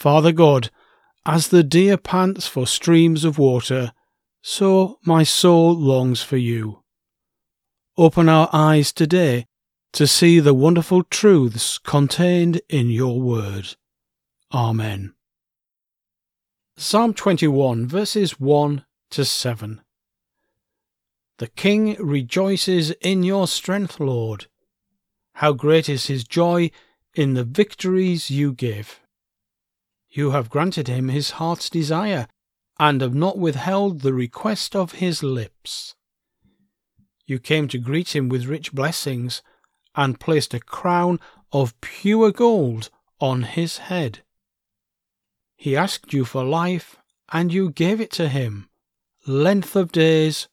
Father God, as the deer pants for streams of water, so my soul longs for you. Open our eyes today to see the wonderful truths contained in your word. Amen. Psalm 21, verses 1 to 7. The King rejoices in your strength, Lord. How great is his joy in the victories you give. You have granted him his heart's desire, and have not withheld the request of his lips. You came to greet him with rich blessings, and placed a crown of pure gold on his head. He asked you for life, and you gave it to him, length of days,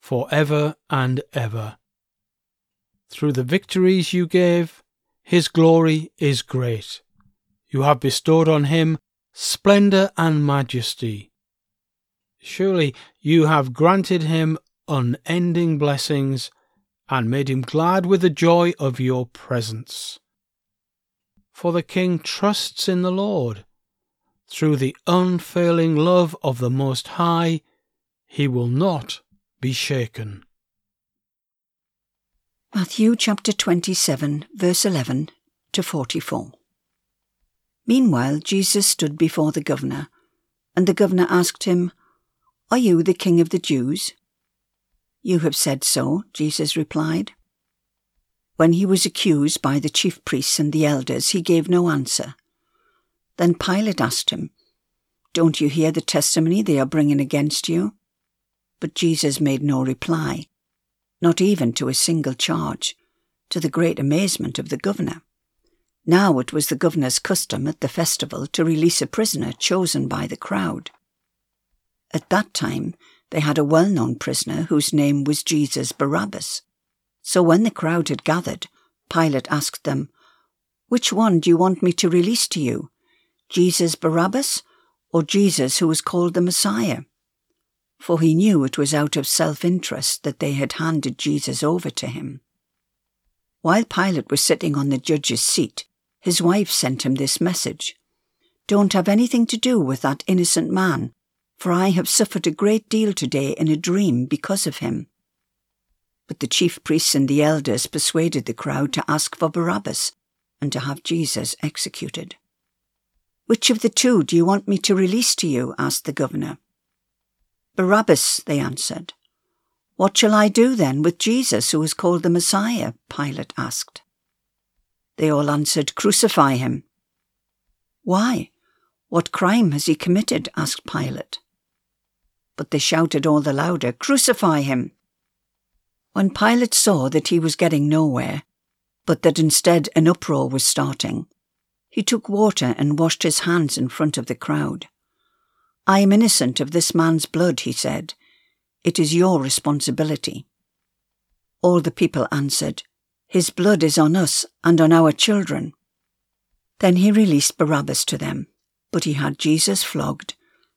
for ever and ever. Through the victories you gave, his glory is great. You have bestowed on him splendour and majesty. Surely you have granted him unending blessings and made him glad with the joy of your presence. For the king trusts in the Lord. Through the unfailing love of the Most High, he will not be shaken. Matthew chapter 27, verse 11 to 44. Meanwhile, Jesus stood before the governor, and the governor asked him, Are you the king of the Jews? You have said so, Jesus replied. When he was accused by the chief priests and the elders, he gave no answer. Then Pilate asked him, Don't you hear the testimony they are bringing against you? But Jesus made no reply, not even to a single charge, to the great amazement of the governor. Now it was the governor's custom at the festival to release a prisoner chosen by the crowd. At that time, they had a well known prisoner whose name was Jesus Barabbas. So when the crowd had gathered, Pilate asked them, Which one do you want me to release to you? Jesus Barabbas or Jesus who was called the Messiah? For he knew it was out of self interest that they had handed Jesus over to him. While Pilate was sitting on the judge's seat, his wife sent him this message Don't have anything to do with that innocent man, for I have suffered a great deal today in a dream because of him. But the chief priests and the elders persuaded the crowd to ask for Barabbas and to have Jesus executed. Which of the two do you want me to release to you? asked the governor. Barabbas, they answered. What shall I do then with Jesus, who is called the Messiah? Pilate asked. They all answered, Crucify him. Why? What crime has he committed? asked Pilate. But they shouted all the louder, Crucify him! When Pilate saw that he was getting nowhere, but that instead an uproar was starting, he took water and washed his hands in front of the crowd. I am innocent of this man's blood, he said. It is your responsibility. All the people answered, his blood is on us and on our children. Then he released Barabbas to them, but he had Jesus flogged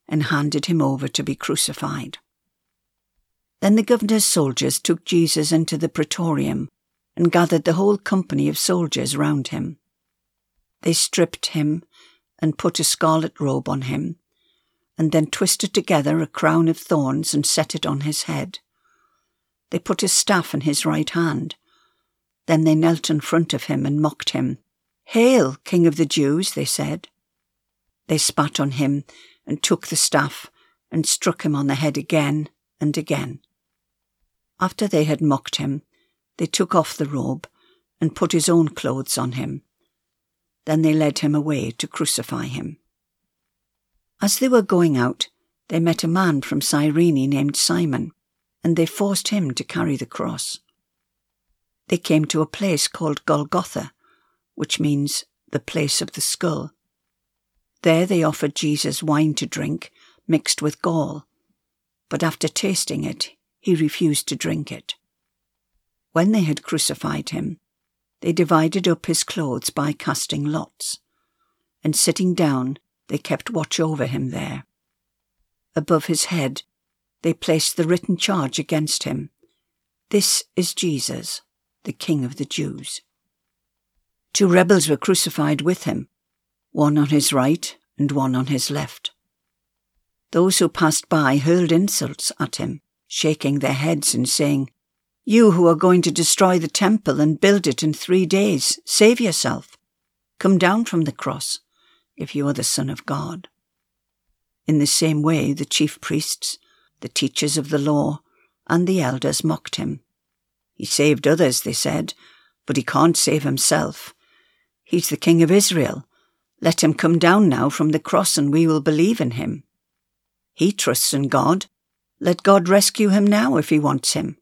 and handed him over to be crucified. Then the governor's soldiers took Jesus into the praetorium and gathered the whole company of soldiers round him. They stripped him and put a scarlet robe on him, and then twisted together a crown of thorns and set it on his head. They put a staff in his right hand then they knelt in front of him and mocked him, Hail, King of the Jews, they said. They spat on him and took the staff and struck him on the head again and again. After they had mocked him, they took off the robe and put his own clothes on him. Then they led him away to crucify him. As they were going out, they met a man from Cyrene named Simon, and they forced him to carry the cross. They came to a place called Golgotha, which means the place of the skull. There they offered Jesus wine to drink, mixed with gall, but after tasting it, he refused to drink it. When they had crucified him, they divided up his clothes by casting lots, and sitting down, they kept watch over him there. Above his head, they placed the written charge against him This is Jesus, the King of the Jews. Two rebels were crucified with him, one on his right and one on his left. Those who passed by hurled insults at him, shaking their heads and saying, You who are going to destroy the temple and build it in three days, save yourself. Come down from the cross, if you are the Son of God. In the same way, the chief priests, the teachers of the law, and the elders mocked him. He saved others, they said, but he can't save himself. He's the King of Israel. Let him come down now from the cross and we will believe in him. He trusts in God let God rescue him now if he wants him.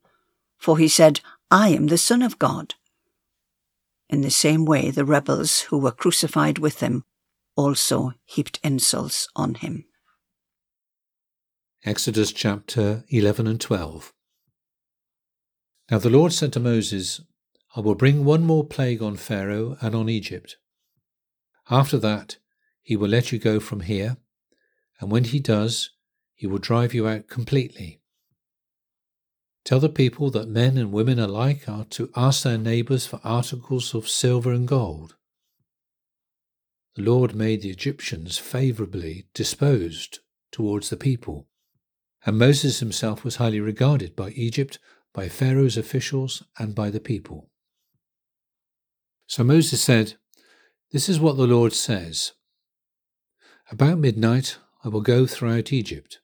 For he said, I am the Son of God. In the same way, the rebels who were crucified with him also heaped insults on him. Exodus chapter 11 and 12. Now the Lord said to Moses, I will bring one more plague on Pharaoh and on Egypt. After that, he will let you go from here, and when he does, he will drive you out completely. Tell the people that men and women alike are to ask their neighbours for articles of silver and gold. The Lord made the Egyptians favourably disposed towards the people, and Moses himself was highly regarded by Egypt, by Pharaoh's officials, and by the people. So Moses said, This is what the Lord says. About midnight I will go throughout Egypt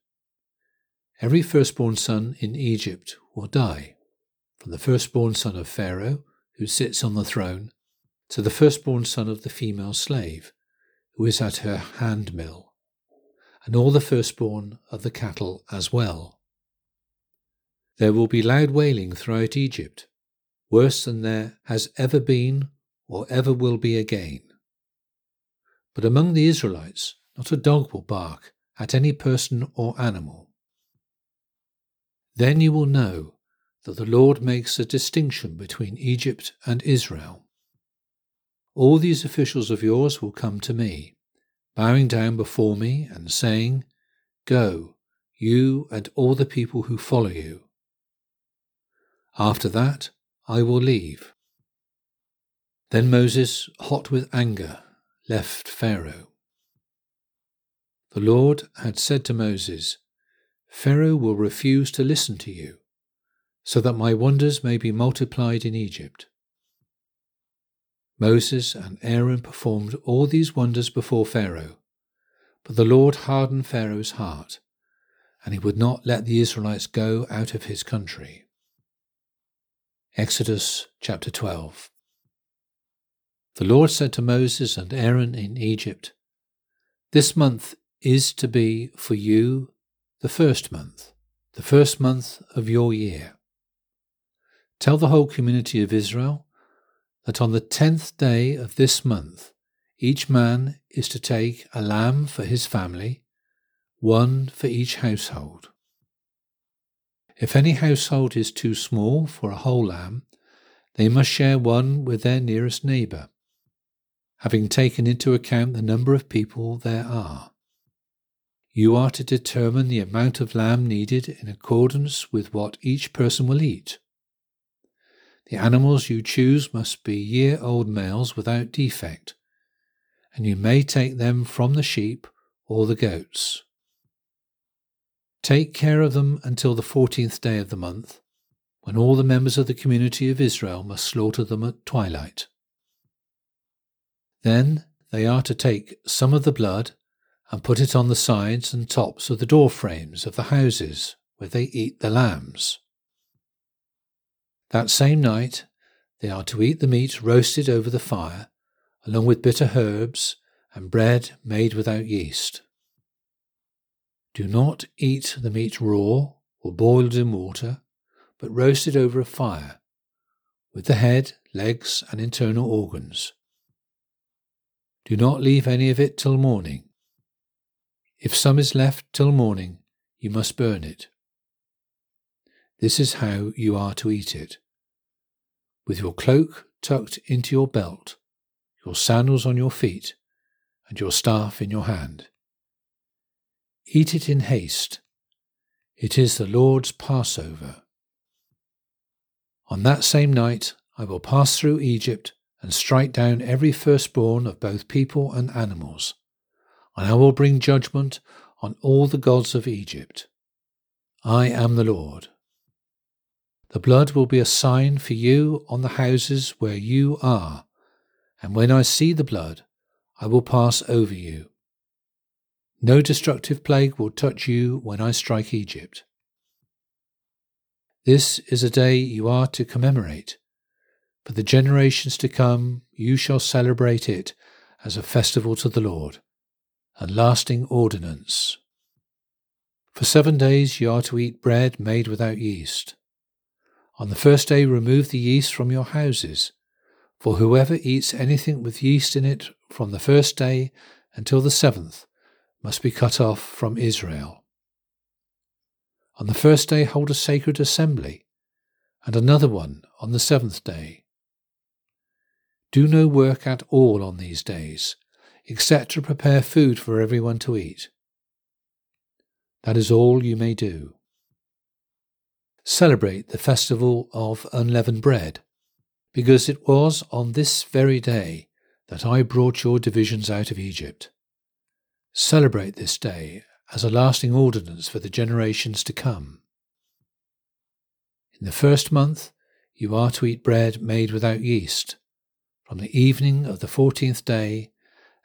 Every firstborn son in Egypt will die, from the firstborn son of Pharaoh, who sits on the throne, to the firstborn son of the female slave, who is at her handmill, and all the firstborn of the cattle as well. There will be loud wailing throughout Egypt, worse than there has ever been or ever will be again. But among the Israelites, not a dog will bark at any person or animal then you will know that the Lord makes a distinction between Egypt and Israel. All these officials of yours will come to me, bowing down before me and saying, Go, you and all the people who follow you. After that, I will leave. Then Moses, hot with anger, left Pharaoh. The Lord had said to Moses, Pharaoh will refuse to listen to you, so that my wonders may be multiplied in Egypt. Moses and Aaron performed all these wonders before Pharaoh, but the Lord hardened Pharaoh's heart, and he would not let the Israelites go out of his country. Exodus chapter 12. The Lord said to Moses and Aaron in Egypt, This month is to be for you the first month, the first month of your year. Tell the whole community of Israel that on the tenth day of this month, each man is to take a lamb for his family, one for each household. If any household is too small for a whole lamb, they must share one with their nearest neighbour, having taken into account the number of people there are. You are to determine the amount of lamb needed in accordance with what each person will eat. The animals you choose must be year old males without defect, and you may take them from the sheep or the goats. Take care of them until the fourteenth day of the month, when all the members of the community of Israel must slaughter them at twilight. Then they are to take some of the blood and put it on the sides and tops of the door frames of the houses where they eat the lambs. That same night they are to eat the meat roasted over the fire, along with bitter herbs and bread made without yeast. Do not eat the meat raw or boiled in water, but roasted over a fire, with the head, legs, and internal organs. Do not leave any of it till morning. If some is left till morning, you must burn it. This is how you are to eat it. With your cloak tucked into your belt, your sandals on your feet, and your staff in your hand. Eat it in haste. It is the Lord's Passover. On that same night I will pass through Egypt and strike down every firstborn of both people and animals, and I will bring judgment on all the gods of Egypt. I am the Lord. The blood will be a sign for you on the houses where you are, and when I see the blood, I will pass over you. No destructive plague will touch you when I strike Egypt. This is a day you are to commemorate. For the generations to come, you shall celebrate it as a festival to the Lord, a lasting ordinance. For seven days you are to eat bread made without yeast. On the first day, remove the yeast from your houses. For whoever eats anything with yeast in it from the first day until the seventh must be cut off from Israel. On the first day, hold a sacred assembly, and another one on the seventh day. Do no work at all on these days, except to prepare food for everyone to eat. That is all you may do. Celebrate the festival of unleavened bread, because it was on this very day that I brought your divisions out of Egypt. Celebrate this day as a lasting ordinance for the generations to come. In the first month, you are to eat bread made without yeast from the evening of the fourteenth day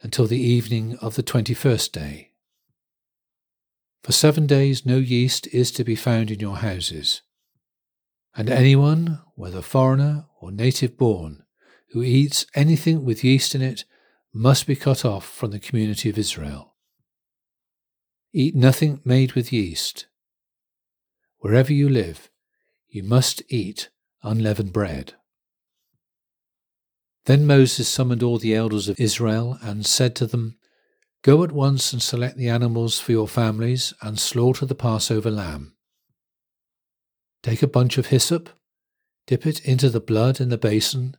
until the evening of the twenty first day. For seven days no yeast is to be found in your houses, and anyone, whether foreigner or native born, who eats anything with yeast in it must be cut off from the community of Israel. Eat nothing made with yeast. Wherever you live, you must eat unleavened bread. Then Moses summoned all the elders of Israel and said to them, Go at once and select the animals for your families and slaughter the Passover lamb. Take a bunch of hyssop, dip it into the blood in the basin,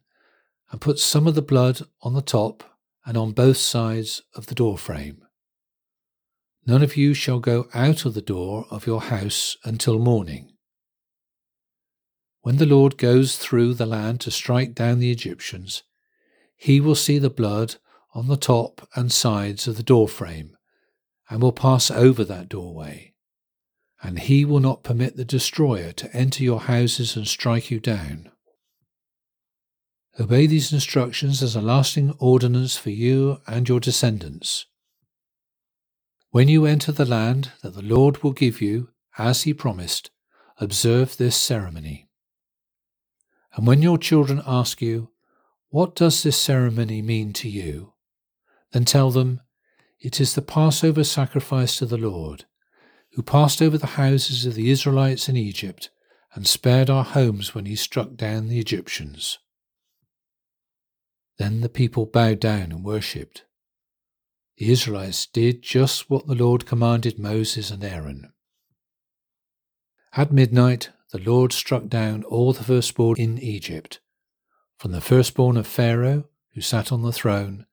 and put some of the blood on the top and on both sides of the door frame. None of you shall go out of the door of your house until morning. When the Lord goes through the land to strike down the Egyptians, he will see the blood on the top and sides of the door frame, and will pass over that doorway. And he will not permit the destroyer to enter your houses and strike you down. Obey these instructions as a lasting ordinance for you and your descendants. When you enter the land that the Lord will give you, as he promised, observe this ceremony. And when your children ask you, what does this ceremony mean to you? Then tell them, It is the Passover sacrifice to the Lord, who passed over the houses of the Israelites in Egypt and spared our homes when he struck down the Egyptians. Then the people bowed down and worshipped. The Israelites did just what the Lord commanded Moses and Aaron. At midnight, the Lord struck down all the firstborn in Egypt from the firstborn of Pharaoh, who sat on the throne,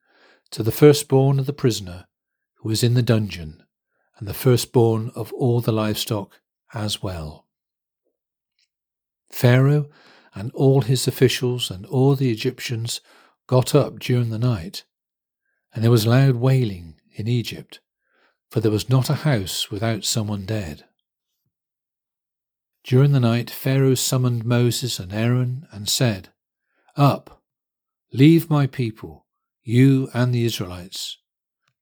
to the firstborn of the prisoner, who was in the dungeon, and the firstborn of all the livestock as well. Pharaoh and all his officials and all the Egyptians got up during the night, and there was loud wailing in Egypt, for there was not a house without someone dead. During the night Pharaoh summoned Moses and Aaron and said, up, leave my people, you and the Israelites.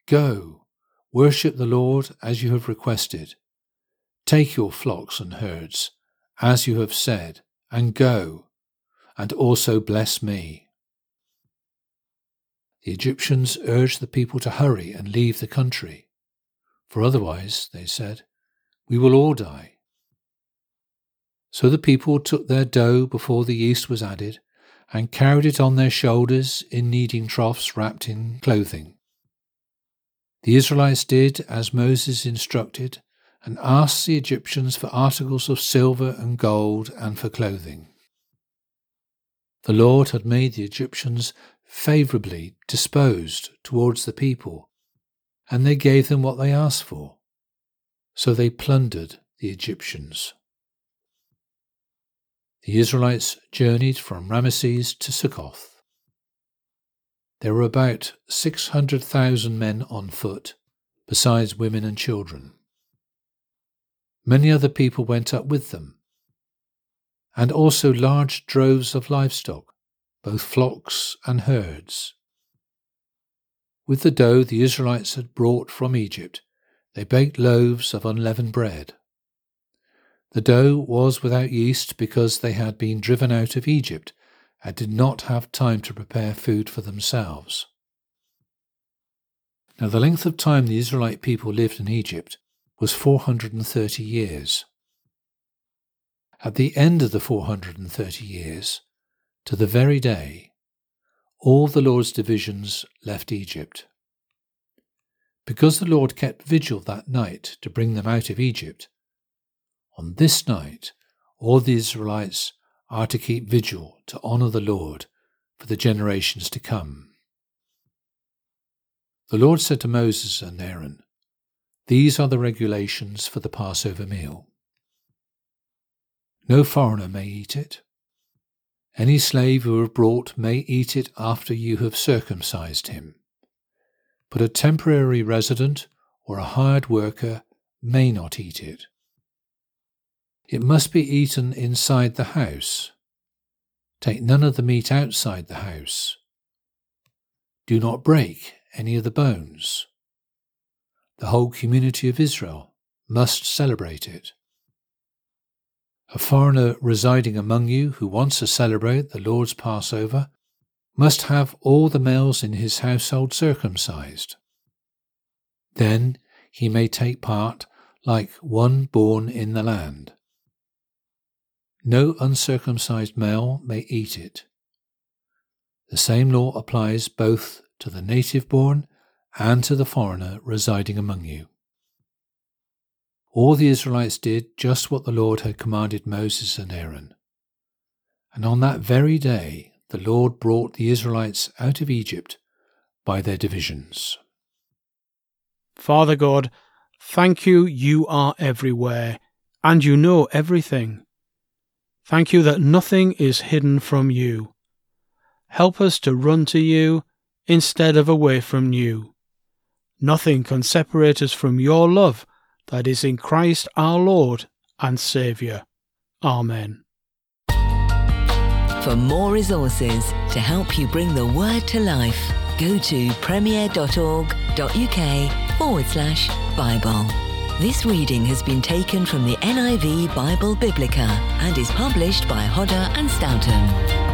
Go, worship the Lord as you have requested. Take your flocks and herds, as you have said, and go, and also bless me. The Egyptians urged the people to hurry and leave the country, for otherwise, they said, we will all die. So the people took their dough before the yeast was added, and carried it on their shoulders in kneading troughs wrapped in clothing. The Israelites did as Moses instructed, and asked the Egyptians for articles of silver and gold and for clothing. The Lord had made the Egyptians favourably disposed towards the people, and they gave them what they asked for. So they plundered the Egyptians. The Israelites journeyed from Ramesses to Succoth. There were about 600,000 men on foot, besides women and children. Many other people went up with them, and also large droves of livestock, both flocks and herds. With the dough the Israelites had brought from Egypt, they baked loaves of unleavened bread. The dough was without yeast because they had been driven out of Egypt and did not have time to prepare food for themselves. Now, the length of time the Israelite people lived in Egypt was 430 years. At the end of the 430 years, to the very day, all the Lord's divisions left Egypt. Because the Lord kept vigil that night to bring them out of Egypt, on this night all the Israelites are to keep vigil to honour the Lord for the generations to come. The Lord said to Moses and Aaron, these are the regulations for the Passover meal. No foreigner may eat it. Any slave you have brought may eat it after you have circumcised him. But a temporary resident or a hired worker may not eat it. It must be eaten inside the house. Take none of the meat outside the house. Do not break any of the bones the whole community of Israel must celebrate it. A foreigner residing among you who wants to celebrate the Lord's Passover must have all the males in his household circumcised. Then he may take part like one born in the land. No uncircumcised male may eat it. The same law applies both to the native born and to the foreigner residing among you. All the Israelites did just what the Lord had commanded Moses and Aaron. And on that very day, the Lord brought the Israelites out of Egypt by their divisions. Father God, thank you, you are everywhere, and you know everything. Thank you that nothing is hidden from you. Help us to run to you instead of away from you. Nothing can separate us from your love that is in Christ our Lord and Saviour. Amen. For more resources to help you bring the Word to life, go to premier.org.uk forward slash Bible. This reading has been taken from the NIV Bible Biblica and is published by Hodder and Stoughton.